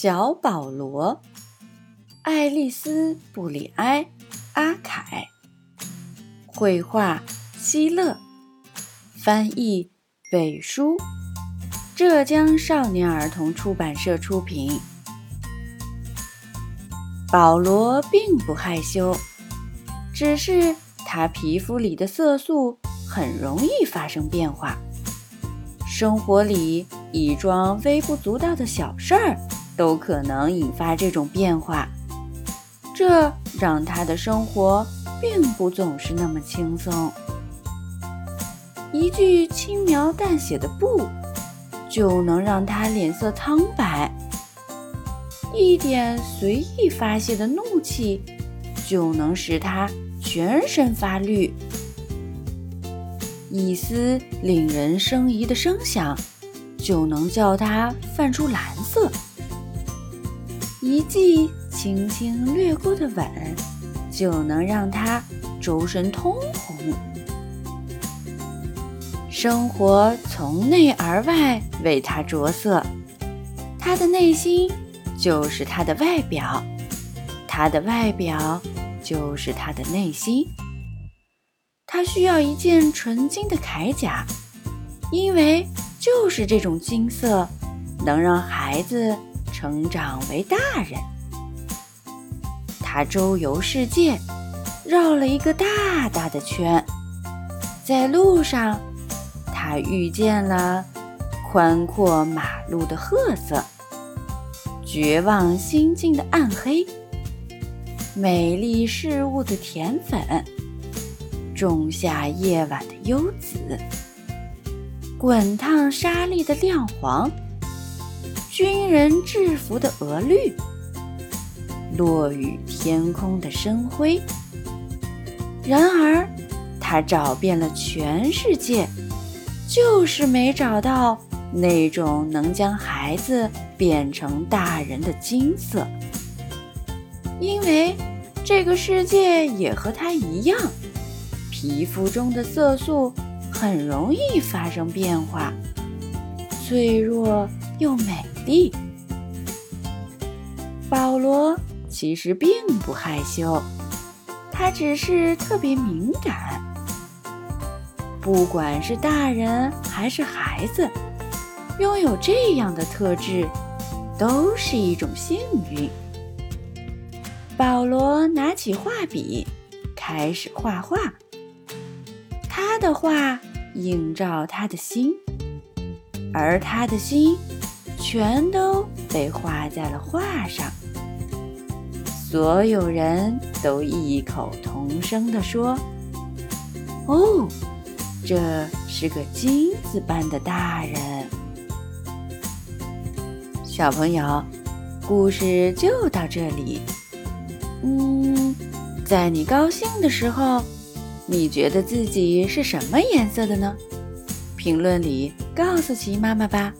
小保罗，爱丽丝·布里埃·阿凯，绘画希勒，翻译北书，浙江少年儿童出版社出品。保罗并不害羞，只是他皮肤里的色素很容易发生变化，生活里一桩微不足道的小事儿。都可能引发这种变化，这让他的生活并不总是那么轻松。一句轻描淡写的“不”，就能让他脸色苍白；一点随意发泄的怒气，就能使他全身发绿；一丝令人生疑的声响，就能叫他泛出蓝色。一记轻轻掠过的吻，就能让他周身通红。生活从内而外为他着色，他的内心就是他的外表，他的外表就是他的内心。他需要一件纯金的铠甲，因为就是这种金色能让孩子。成长为大人，他周游世界，绕了一个大大的圈。在路上，他遇见了宽阔马路的褐色，绝望心境的暗黑，美丽事物的甜粉，仲夏夜晚的幽紫，滚烫沙砾的亮黄。军人制服的鹅绿，落雨天空的深灰。然而，他找遍了全世界，就是没找到那种能将孩子变成大人的金色。因为这个世界也和他一样，皮肤中的色素很容易发生变化，脆弱又美。丽。保罗其实并不害羞，他只是特别敏感。不管是大人还是孩子，拥有这样的特质都是一种幸运。保罗拿起画笔，开始画画。他的画映照他的心，而他的心。全都被画在了画上，所有人都异口同声地说：“哦，这是个金子般的大人。”小朋友，故事就到这里。嗯，在你高兴的时候，你觉得自己是什么颜色的呢？评论里告诉奇妈妈吧。